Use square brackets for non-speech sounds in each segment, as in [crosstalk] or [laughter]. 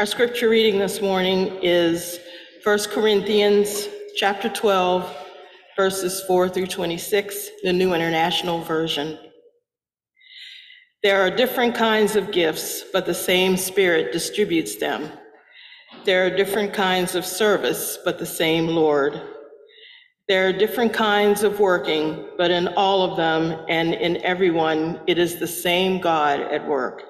Our scripture reading this morning is 1 Corinthians chapter 12, verses 4 through 26, the New International Version. There are different kinds of gifts, but the same Spirit distributes them. There are different kinds of service, but the same Lord. There are different kinds of working, but in all of them and in everyone, it is the same God at work.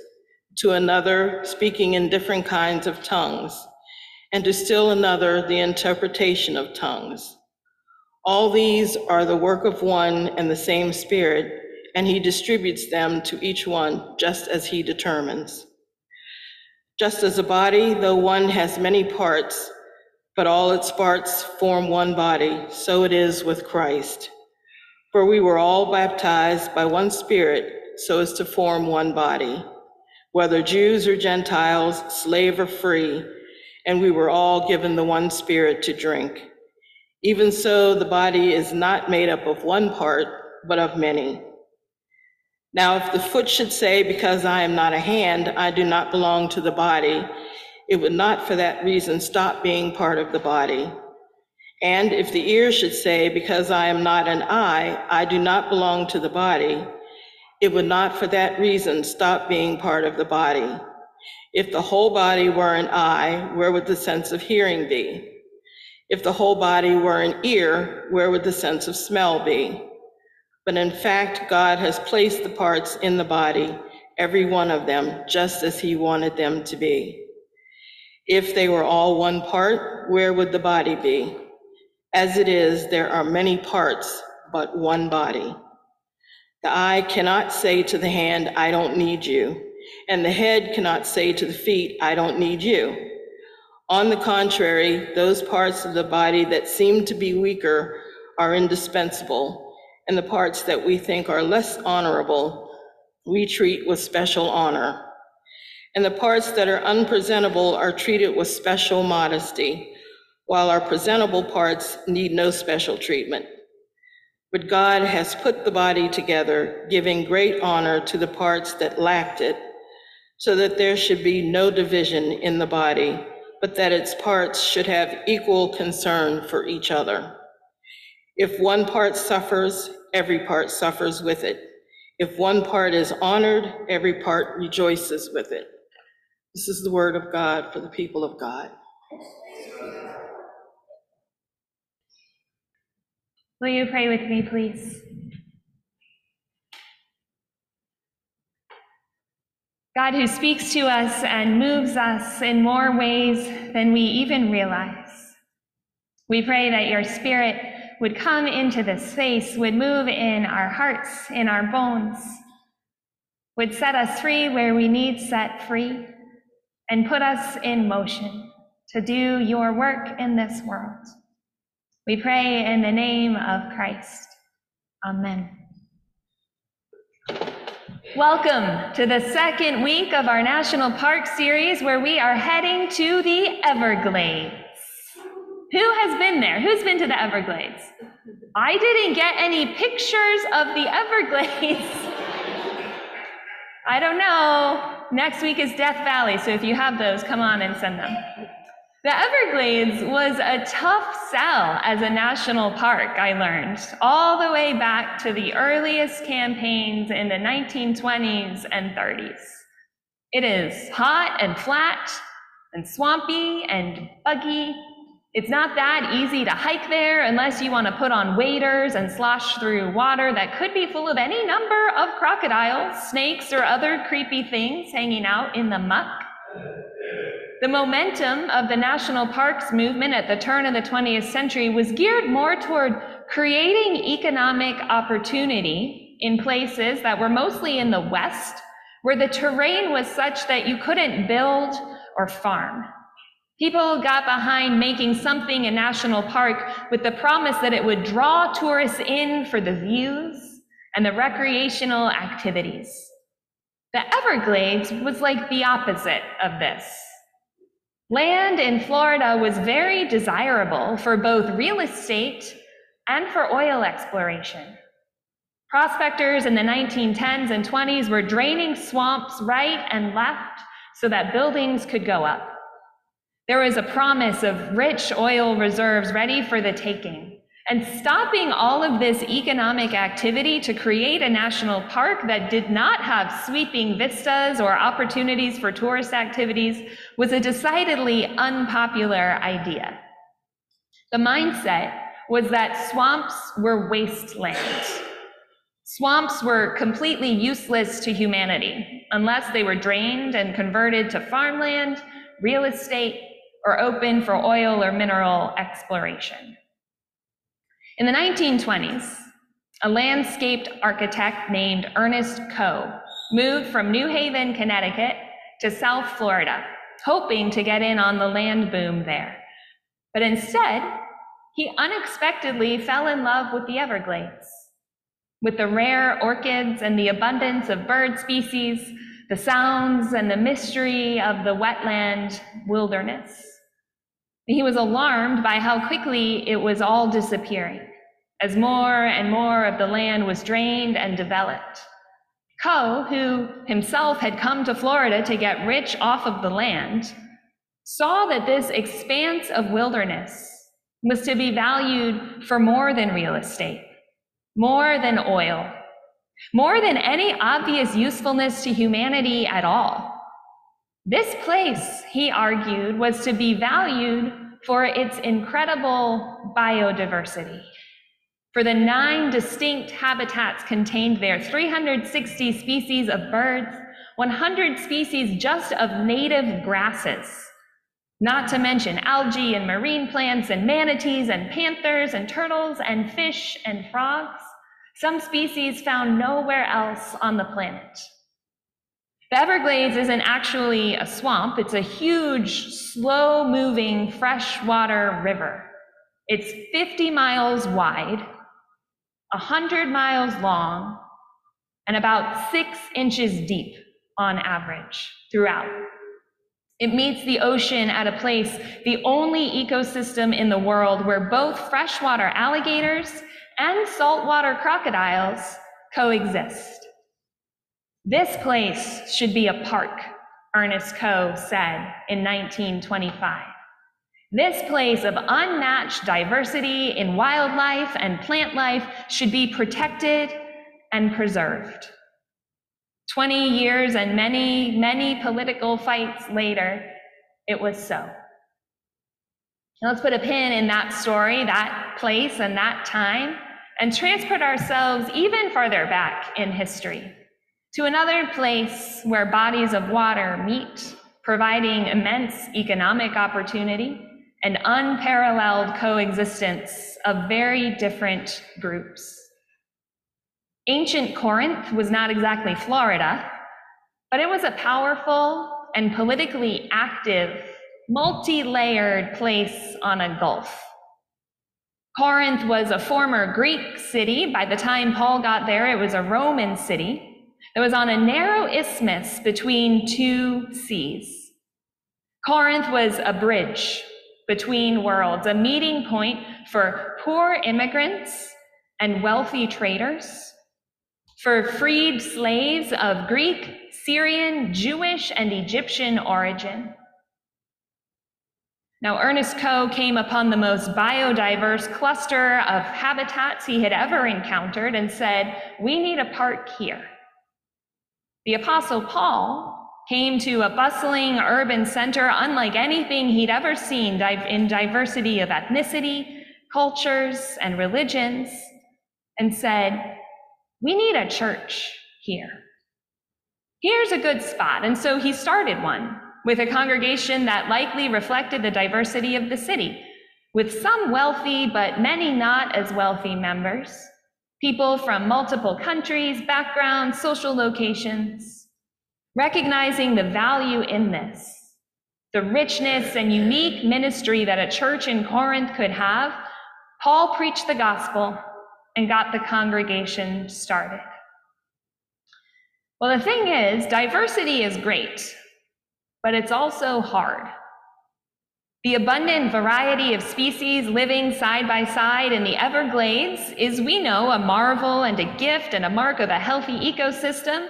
to another speaking in different kinds of tongues, and to still another the interpretation of tongues. All these are the work of one and the same Spirit, and he distributes them to each one just as he determines. Just as a body, though one has many parts, but all its parts form one body, so it is with Christ. For we were all baptized by one Spirit so as to form one body whether Jews or Gentiles, slave or free, and we were all given the one Spirit to drink. Even so, the body is not made up of one part, but of many. Now, if the foot should say, Because I am not a hand, I do not belong to the body, it would not for that reason stop being part of the body. And if the ear should say, Because I am not an eye, I do not belong to the body, it would not for that reason stop being part of the body. If the whole body were an eye, where would the sense of hearing be? If the whole body were an ear, where would the sense of smell be? But in fact, God has placed the parts in the body, every one of them, just as He wanted them to be. If they were all one part, where would the body be? As it is, there are many parts, but one body. The eye cannot say to the hand, I don't need you. And the head cannot say to the feet, I don't need you. On the contrary, those parts of the body that seem to be weaker are indispensable, and the parts that we think are less honorable, we treat with special honor. And the parts that are unpresentable are treated with special modesty, while our presentable parts need no special treatment. But God has put the body together, giving great honor to the parts that lacked it, so that there should be no division in the body, but that its parts should have equal concern for each other. If one part suffers, every part suffers with it. If one part is honored, every part rejoices with it. This is the word of God for the people of God. Will you pray with me, please? God, who speaks to us and moves us in more ways than we even realize, we pray that your spirit would come into this space, would move in our hearts, in our bones, would set us free where we need set free, and put us in motion to do your work in this world. We pray in the name of Christ. Amen. Welcome to the second week of our National Park series where we are heading to the Everglades. Who has been there? Who's been to the Everglades? I didn't get any pictures of the Everglades. [laughs] I don't know. Next week is Death Valley, so if you have those, come on and send them. The Everglades was a tough sell as a national park, I learned, all the way back to the earliest campaigns in the 1920s and 30s. It is hot and flat and swampy and buggy. It's not that easy to hike there unless you want to put on waders and slosh through water that could be full of any number of crocodiles, snakes, or other creepy things hanging out in the muck. The momentum of the national parks movement at the turn of the 20th century was geared more toward creating economic opportunity in places that were mostly in the West, where the terrain was such that you couldn't build or farm. People got behind making something a national park with the promise that it would draw tourists in for the views and the recreational activities. The Everglades was like the opposite of this. Land in Florida was very desirable for both real estate and for oil exploration. Prospectors in the 1910s and 20s were draining swamps right and left so that buildings could go up. There was a promise of rich oil reserves ready for the taking. And stopping all of this economic activity to create a national park that did not have sweeping vistas or opportunities for tourist activities was a decidedly unpopular idea. The mindset was that swamps were wasteland. Swamps were completely useless to humanity unless they were drained and converted to farmland, real estate, or open for oil or mineral exploration. In the 1920s, a landscaped architect named Ernest Coe moved from New Haven, Connecticut to South Florida, hoping to get in on the land boom there. But instead, he unexpectedly fell in love with the Everglades, with the rare orchids and the abundance of bird species, the sounds and the mystery of the wetland wilderness. He was alarmed by how quickly it was all disappearing as more and more of the land was drained and developed. Coe, who himself had come to Florida to get rich off of the land, saw that this expanse of wilderness was to be valued for more than real estate, more than oil, more than any obvious usefulness to humanity at all. This place, he argued, was to be valued for its incredible biodiversity. For the nine distinct habitats contained there, 360 species of birds, 100 species just of native grasses, not to mention algae and marine plants and manatees and panthers and turtles and fish and frogs, some species found nowhere else on the planet. The Everglades isn't actually a swamp, it's a huge, slow moving freshwater river. It's 50 miles wide, 100 miles long, and about six inches deep on average throughout. It meets the ocean at a place, the only ecosystem in the world where both freshwater alligators and saltwater crocodiles coexist. This place should be a park, Ernest Coe said in 1925. This place of unmatched diversity in wildlife and plant life should be protected and preserved. 20 years and many, many political fights later, it was so. Now let's put a pin in that story, that place, and that time, and transport ourselves even farther back in history to another place where bodies of water meet, providing immense economic opportunity and unparalleled coexistence of very different groups. Ancient Corinth was not exactly Florida, but it was a powerful and politically active, multi layered place on a gulf. Corinth was a former Greek city. By the time Paul got there, it was a Roman city. It was on a narrow isthmus between two seas. Corinth was a bridge between worlds, a meeting point for poor immigrants and wealthy traders, for freed slaves of Greek, Syrian, Jewish, and Egyptian origin. Now, Ernest Coe came upon the most biodiverse cluster of habitats he had ever encountered and said, We need a park here. The Apostle Paul came to a bustling urban center unlike anything he'd ever seen in diversity of ethnicity, cultures, and religions, and said, We need a church here. Here's a good spot. And so he started one with a congregation that likely reflected the diversity of the city, with some wealthy but many not as wealthy members people from multiple countries, backgrounds, social locations, recognizing the value in this. the richness and unique ministry that a church in Corinth could have, Paul preached the gospel and got the congregation started. Well, the thing is, diversity is great, but it's also hard. The abundant variety of species living side by side in the Everglades is, we know, a marvel and a gift and a mark of a healthy ecosystem.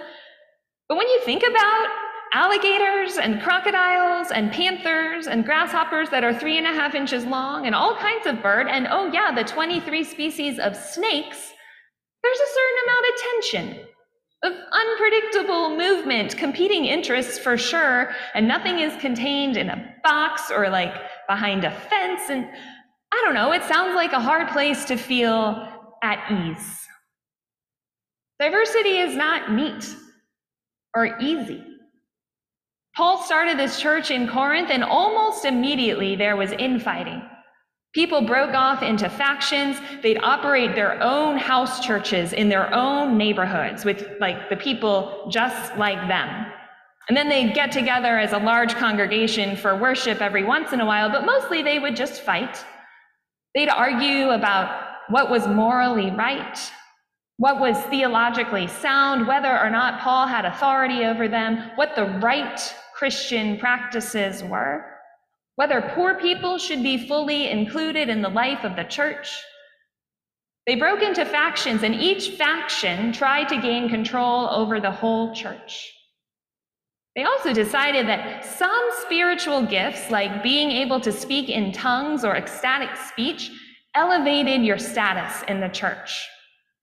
But when you think about alligators and crocodiles and panthers and grasshoppers that are three and a half inches long and all kinds of bird, and oh yeah, the 23 species of snakes, there's a certain amount of tension, of unpredictable movement, competing interests for sure, and nothing is contained in a box or like behind a fence. And I don't know, it sounds like a hard place to feel at ease. Diversity is not neat or easy. Paul started this church in Corinth, and almost immediately there was infighting. People broke off into factions. They'd operate their own house churches in their own neighborhoods with like the people just like them. And then they'd get together as a large congregation for worship every once in a while, but mostly they would just fight. They'd argue about what was morally right, what was theologically sound, whether or not Paul had authority over them, what the right Christian practices were, whether poor people should be fully included in the life of the church. They broke into factions, and each faction tried to gain control over the whole church. They also decided that some spiritual gifts, like being able to speak in tongues or ecstatic speech, elevated your status in the church,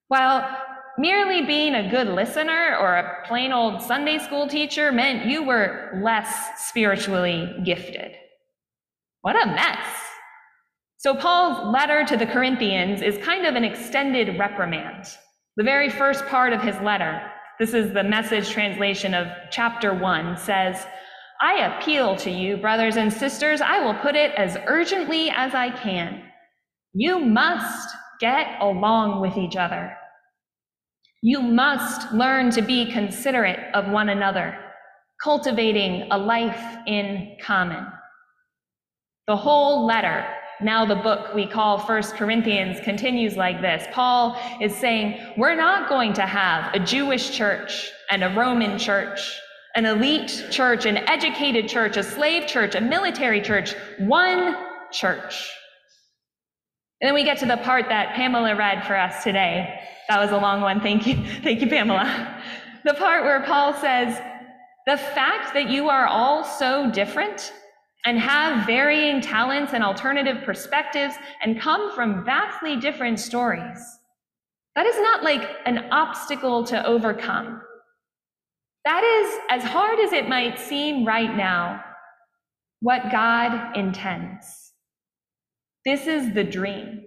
while Merely being a good listener or a plain old Sunday school teacher meant you were less spiritually gifted. What a mess. So, Paul's letter to the Corinthians is kind of an extended reprimand. The very first part of his letter, this is the message translation of chapter one, says, I appeal to you, brothers and sisters, I will put it as urgently as I can. You must get along with each other. You must learn to be considerate of one another, cultivating a life in common. The whole letter, now the book we call First Corinthians, continues like this. Paul is saying, We're not going to have a Jewish church and a Roman church, an elite church, an educated church, a slave church, a military church, one church. And then we get to the part that Pamela read for us today. That was a long one. Thank you. [laughs] Thank you, Pamela. The part where Paul says, the fact that you are all so different and have varying talents and alternative perspectives and come from vastly different stories, that is not like an obstacle to overcome. That is, as hard as it might seem right now, what God intends. This is the dream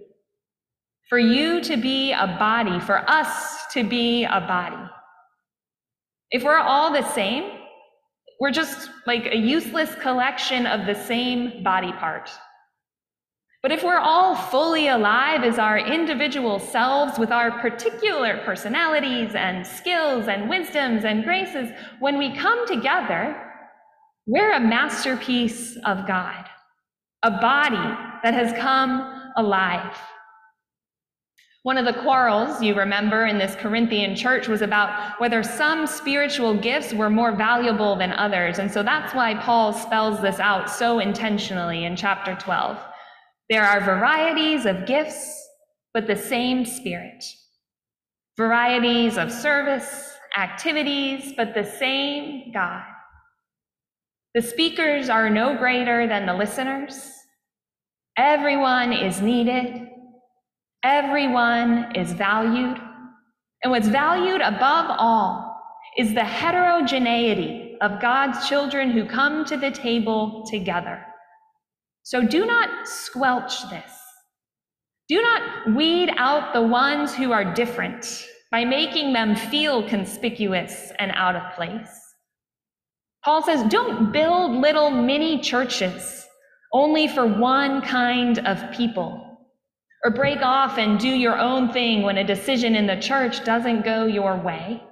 for you to be a body, for us to be a body. If we're all the same, we're just like a useless collection of the same body part. But if we're all fully alive as our individual selves with our particular personalities and skills and wisdoms and graces, when we come together, we're a masterpiece of God, a body that has come alive. One of the quarrels you remember in this Corinthian church was about whether some spiritual gifts were more valuable than others. And so that's why Paul spells this out so intentionally in chapter 12. There are varieties of gifts, but the same Spirit. Varieties of service, activities, but the same God. The speakers are no greater than the listeners. Everyone is needed. Everyone is valued. And what's valued above all is the heterogeneity of God's children who come to the table together. So do not squelch this. Do not weed out the ones who are different by making them feel conspicuous and out of place. Paul says, don't build little mini churches only for one kind of people or break off and do your own thing when a decision in the church doesn't go your way.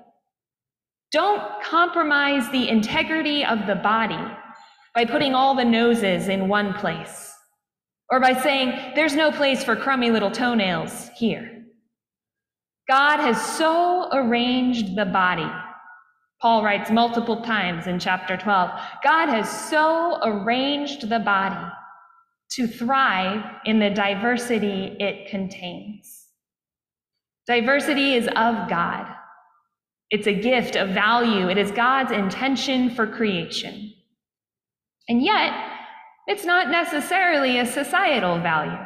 Don't compromise the integrity of the body by putting all the noses in one place, or by saying, there's no place for crummy little toenails here. God has so arranged the body. Paul writes multiple times in chapter 12 God has so arranged the body to thrive in the diversity it contains. Diversity is of God. It's a gift of value. It is God's intention for creation. And yet, it's not necessarily a societal value,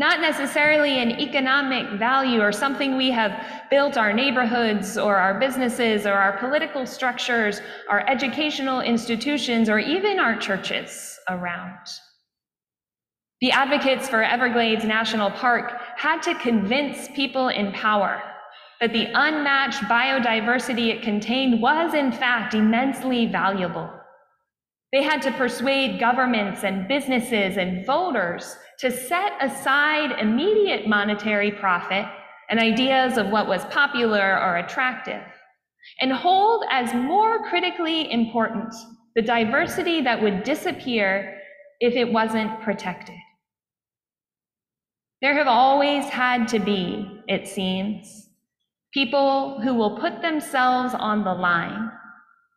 not necessarily an economic value or something we have built our neighborhoods or our businesses or our political structures, our educational institutions, or even our churches around. The advocates for Everglades National Park had to convince people in power that the unmatched biodiversity it contained was, in fact, immensely valuable. They had to persuade governments and businesses and voters to set aside immediate monetary profit and ideas of what was popular or attractive, and hold as more critically important the diversity that would disappear if it wasn't protected. There have always had to be, it seems, people who will put themselves on the line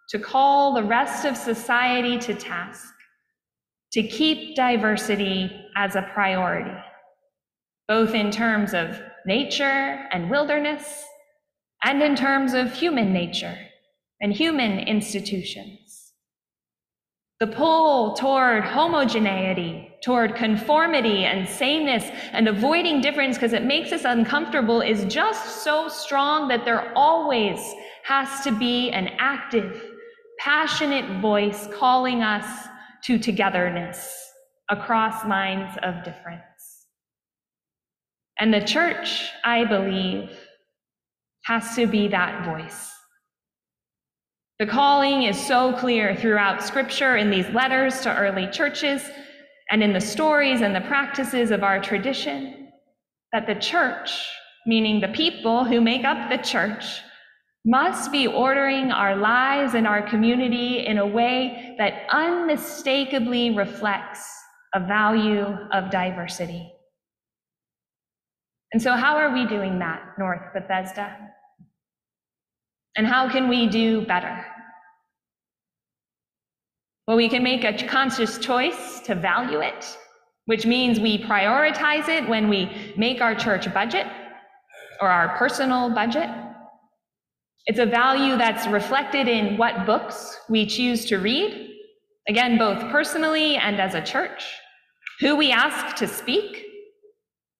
to call the rest of society to task, to keep diversity as a priority, both in terms of nature and wilderness, and in terms of human nature and human institutions. The pull toward homogeneity toward conformity and sameness and avoiding difference because it makes us uncomfortable is just so strong that there always has to be an active, passionate voice calling us to togetherness across lines of difference. And the church, I believe, has to be that voice. The calling is so clear throughout Scripture in these letters to early churches and in the stories and the practices of our tradition that the church, meaning the people who make up the church, must be ordering our lives and our community in a way that unmistakably reflects a value of diversity. And so, how are we doing that, North Bethesda? And how can we do better? Well, we can make a conscious choice to value it, which means we prioritize it when we make our church budget or our personal budget. It's a value that's reflected in what books we choose to read, again, both personally and as a church, who we ask to speak,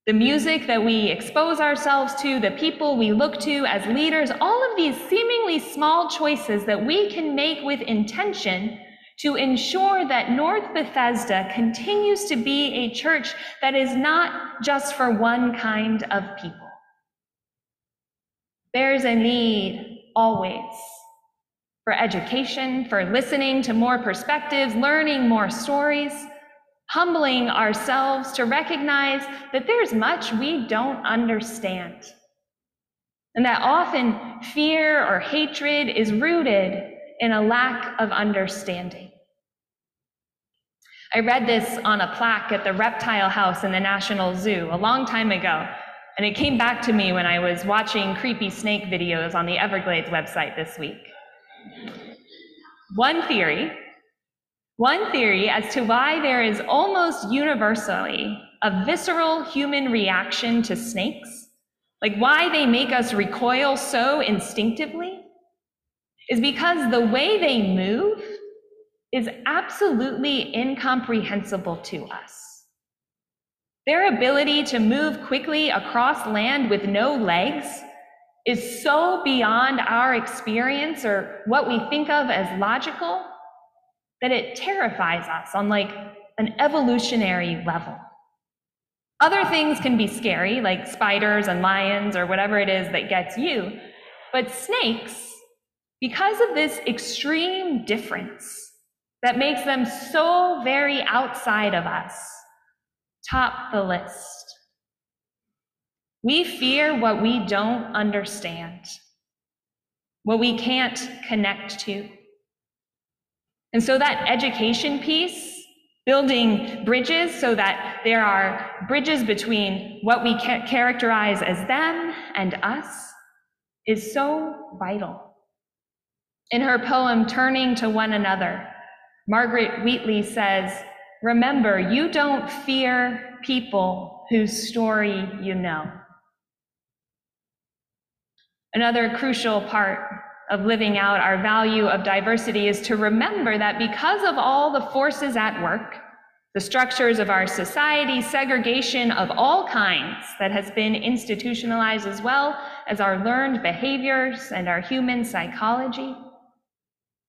the music that we expose ourselves to, the people we look to as leaders, all of these seemingly small choices that we can make with intention to ensure that North Bethesda continues to be a church that is not just for one kind of people. There's a need always for education, for listening to more perspectives, learning more stories, humbling ourselves to recognize that there's much we don't understand. And that often fear or hatred is rooted in a lack of understanding. I read this on a plaque at the reptile house in the National Zoo a long time ago, and it came back to me when I was watching creepy snake videos on the Everglades website this week. One theory, one theory as to why there is almost universally a visceral human reaction to snakes, like why they make us recoil so instinctively, is because the way they move is absolutely incomprehensible to us. Their ability to move quickly across land with no legs is so beyond our experience or what we think of as logical that it terrifies us on like an evolutionary level. Other things can be scary, like spiders and lions or whatever it is that gets you, but snakes, because of this extreme difference, that makes them so very outside of us top the list. We fear what we don't understand, what we can't connect to. And so that education piece, building bridges so that there are bridges between what we ca- characterize as them and us, is so vital. In her poem, Turning to One Another, Margaret Wheatley says, Remember, you don't fear people whose story you know. Another crucial part of living out our value of diversity is to remember that because of all the forces at work, the structures of our society, segregation of all kinds that has been institutionalized, as well as our learned behaviors and our human psychology,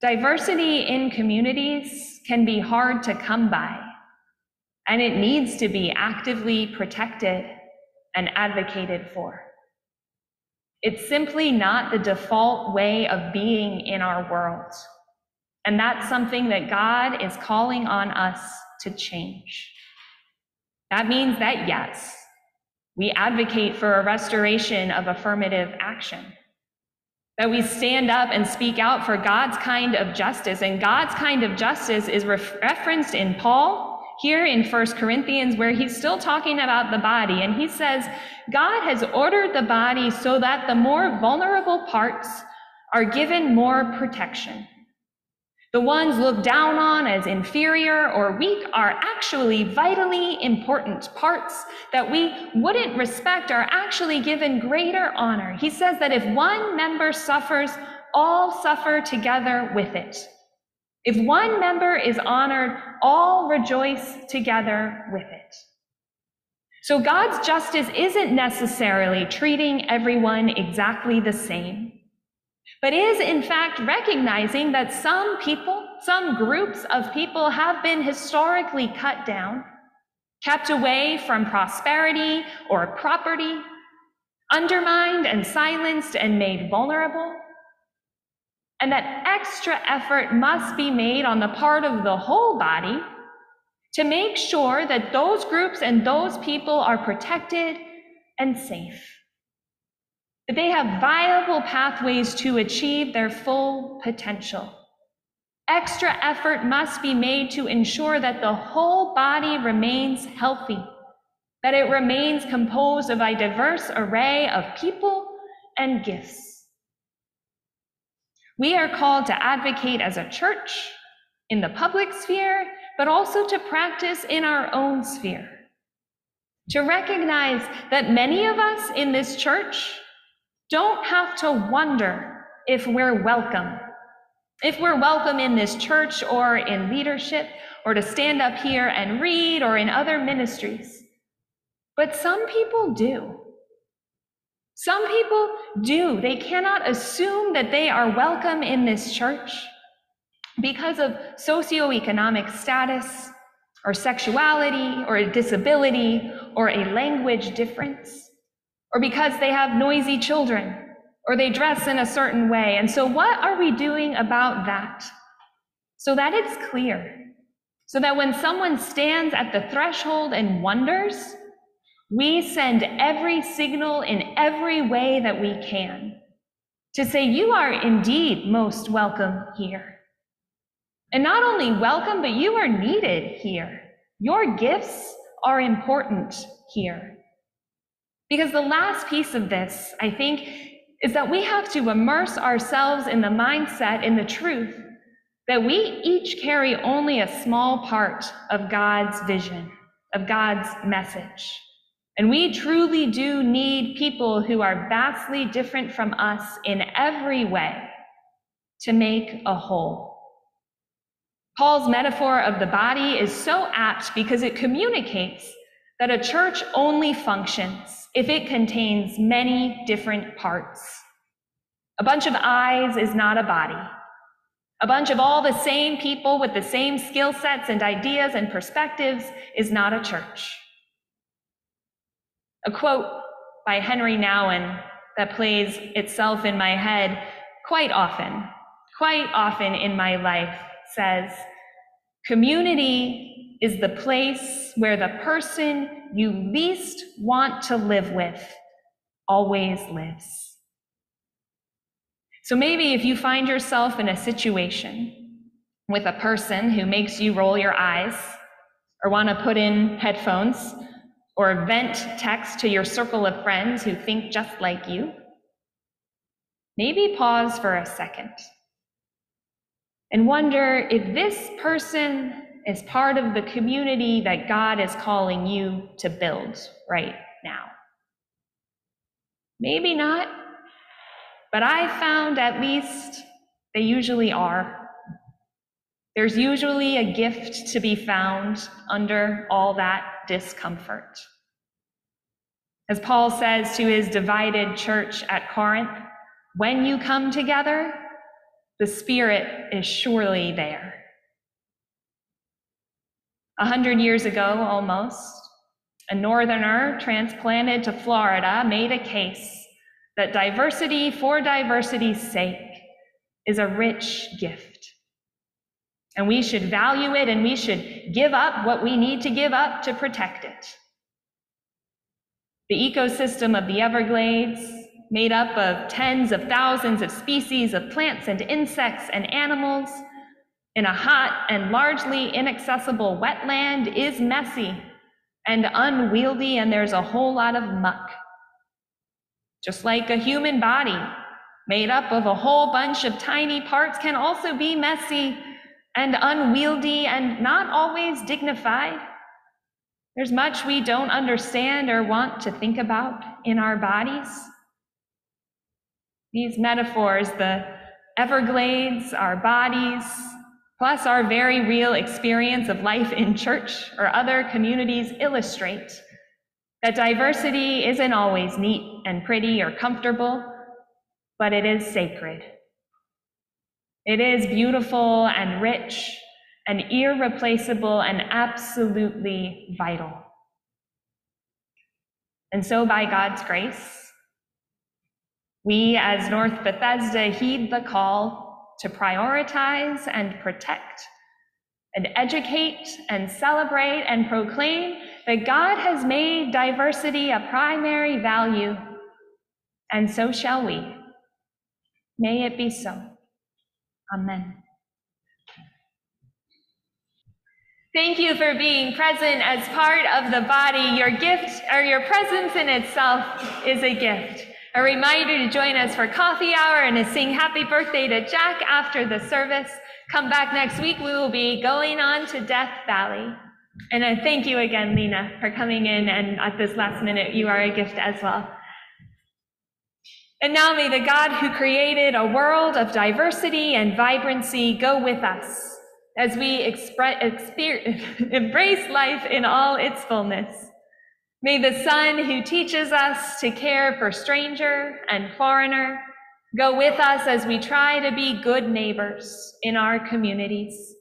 diversity in communities can be hard to come by, and it needs to be actively protected and advocated for. It's simply not the default way of being in our world. And that's something that God is calling on us to change. That means that, yes, we advocate for a restoration of affirmative action, that we stand up and speak out for God's kind of justice. And God's kind of justice is referenced in Paul here in First Corinthians, where he's still talking about the body, and he says, God has ordered the body so that the more vulnerable parts are given more protection. The ones looked down on as inferior or weak are actually vitally important parts that we wouldn't respect are actually given greater honor. He says that if one member suffers, all suffer together with it. If one member is honored, all rejoice together with it. So God's justice isn't necessarily treating everyone exactly the same, but is in fact recognizing that some people, some groups of people have been historically cut down, kept away from prosperity or property, undermined and silenced and made vulnerable and that extra effort must be made on the part of the whole body to make sure that those groups and those people are protected and safe. That they have viable pathways to achieve their full potential. Extra effort must be made to ensure that the whole body remains healthy, that it remains composed of a diverse array of people and gifts. We are called to advocate as a church in the public sphere, but also to practice in our own sphere. To recognize that many of us in this church don't have to wonder if we're welcome. If we're welcome in this church or in leadership, or to stand up here and read, or in other ministries. But some people do. Some people do. They cannot assume that they are welcome in this church because of socioeconomic status or sexuality or a disability or a language difference or because they have noisy children or they dress in a certain way. And so, what are we doing about that? So that it's clear. So that when someone stands at the threshold and wonders, we send every signal in every way that we can to say, You are indeed most welcome here. And not only welcome, but you are needed here. Your gifts are important here. Because the last piece of this, I think, is that we have to immerse ourselves in the mindset, in the truth, that we each carry only a small part of God's vision, of God's message. And we truly do need people who are vastly different from us in every way to make a whole. Paul's metaphor of the body is so apt because it communicates that a church only functions if it contains many different parts. A bunch of eyes is not a body. A bunch of all the same people with the same skill sets and ideas and perspectives is not a church. A quote by Henri Nouwen that plays itself in my head quite often, quite often in my life says, Community is the place where the person you least want to live with always lives. So maybe if you find yourself in a situation with a person who makes you roll your eyes or want to put in headphones or vent text to your circle of friends who think just like you, maybe pause for a second and wonder if this person is part of the community that God is calling you to build right now. Maybe not, but I found at least they usually are. There's usually a gift to be found under all that discomfort. As Paul says to his divided church at Corinth, when you come together, the Spirit is surely there. A hundred years ago, almost, a northerner transplanted to Florida made a case that diversity for diversity's sake is a rich gift. And we should value it and we should give up what we need to give up to protect it. The ecosystem of the Everglades, made up of tens of thousands of species of plants and insects and animals, in a hot and largely inaccessible wetland, is messy and unwieldy, and there's a whole lot of muck. Just like a human body, made up of a whole bunch of tiny parts, can also be messy and unwieldy and not always dignified. There's much we don't understand or want to think about in our bodies. These metaphors, the Everglades, our bodies, plus our very real experience of life in church or other communities illustrate that diversity isn't always neat and pretty or comfortable, but it is sacred. It is beautiful and rich and irreplaceable and absolutely vital. And so, by God's grace, we as North Bethesda heed the call to prioritize and protect and educate and celebrate and proclaim that God has made diversity a primary value, and so shall we. May it be so. Amen. Thank you for being present as part of the body. Your gift or your presence in itself is a gift. A reminder to join us for coffee hour and to sing happy birthday to Jack after the service. Come back next week. We will be going on to Death Valley. And I thank you again, Lena, for coming in. And at this last minute, you are a gift as well. And now may the God who created a world of diversity and vibrancy go with us as we [laughs] embrace life in all its fullness. May the Son who teaches us to care for stranger and foreigner go with us as we try to be good neighbors in our communities.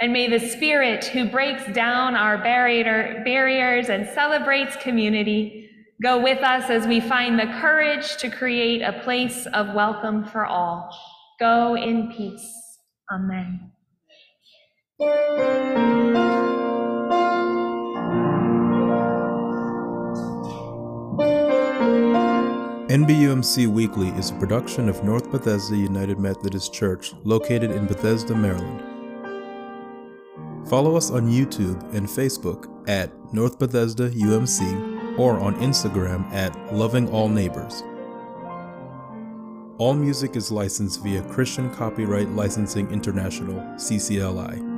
And may the Spirit who breaks down our barrier, barriers and celebrates community go with us as we find the courage to create a place of welcome for all. Go in peace. Amen. NBUMC Weekly is a production of North Bethesda United Methodist Church located in Bethesda, Maryland. Follow us on YouTube and Facebook at North Bethesda UMC or on Instagram at Loving All Neighbors. All music is licensed via Christian Copyright Licensing International, CCLI.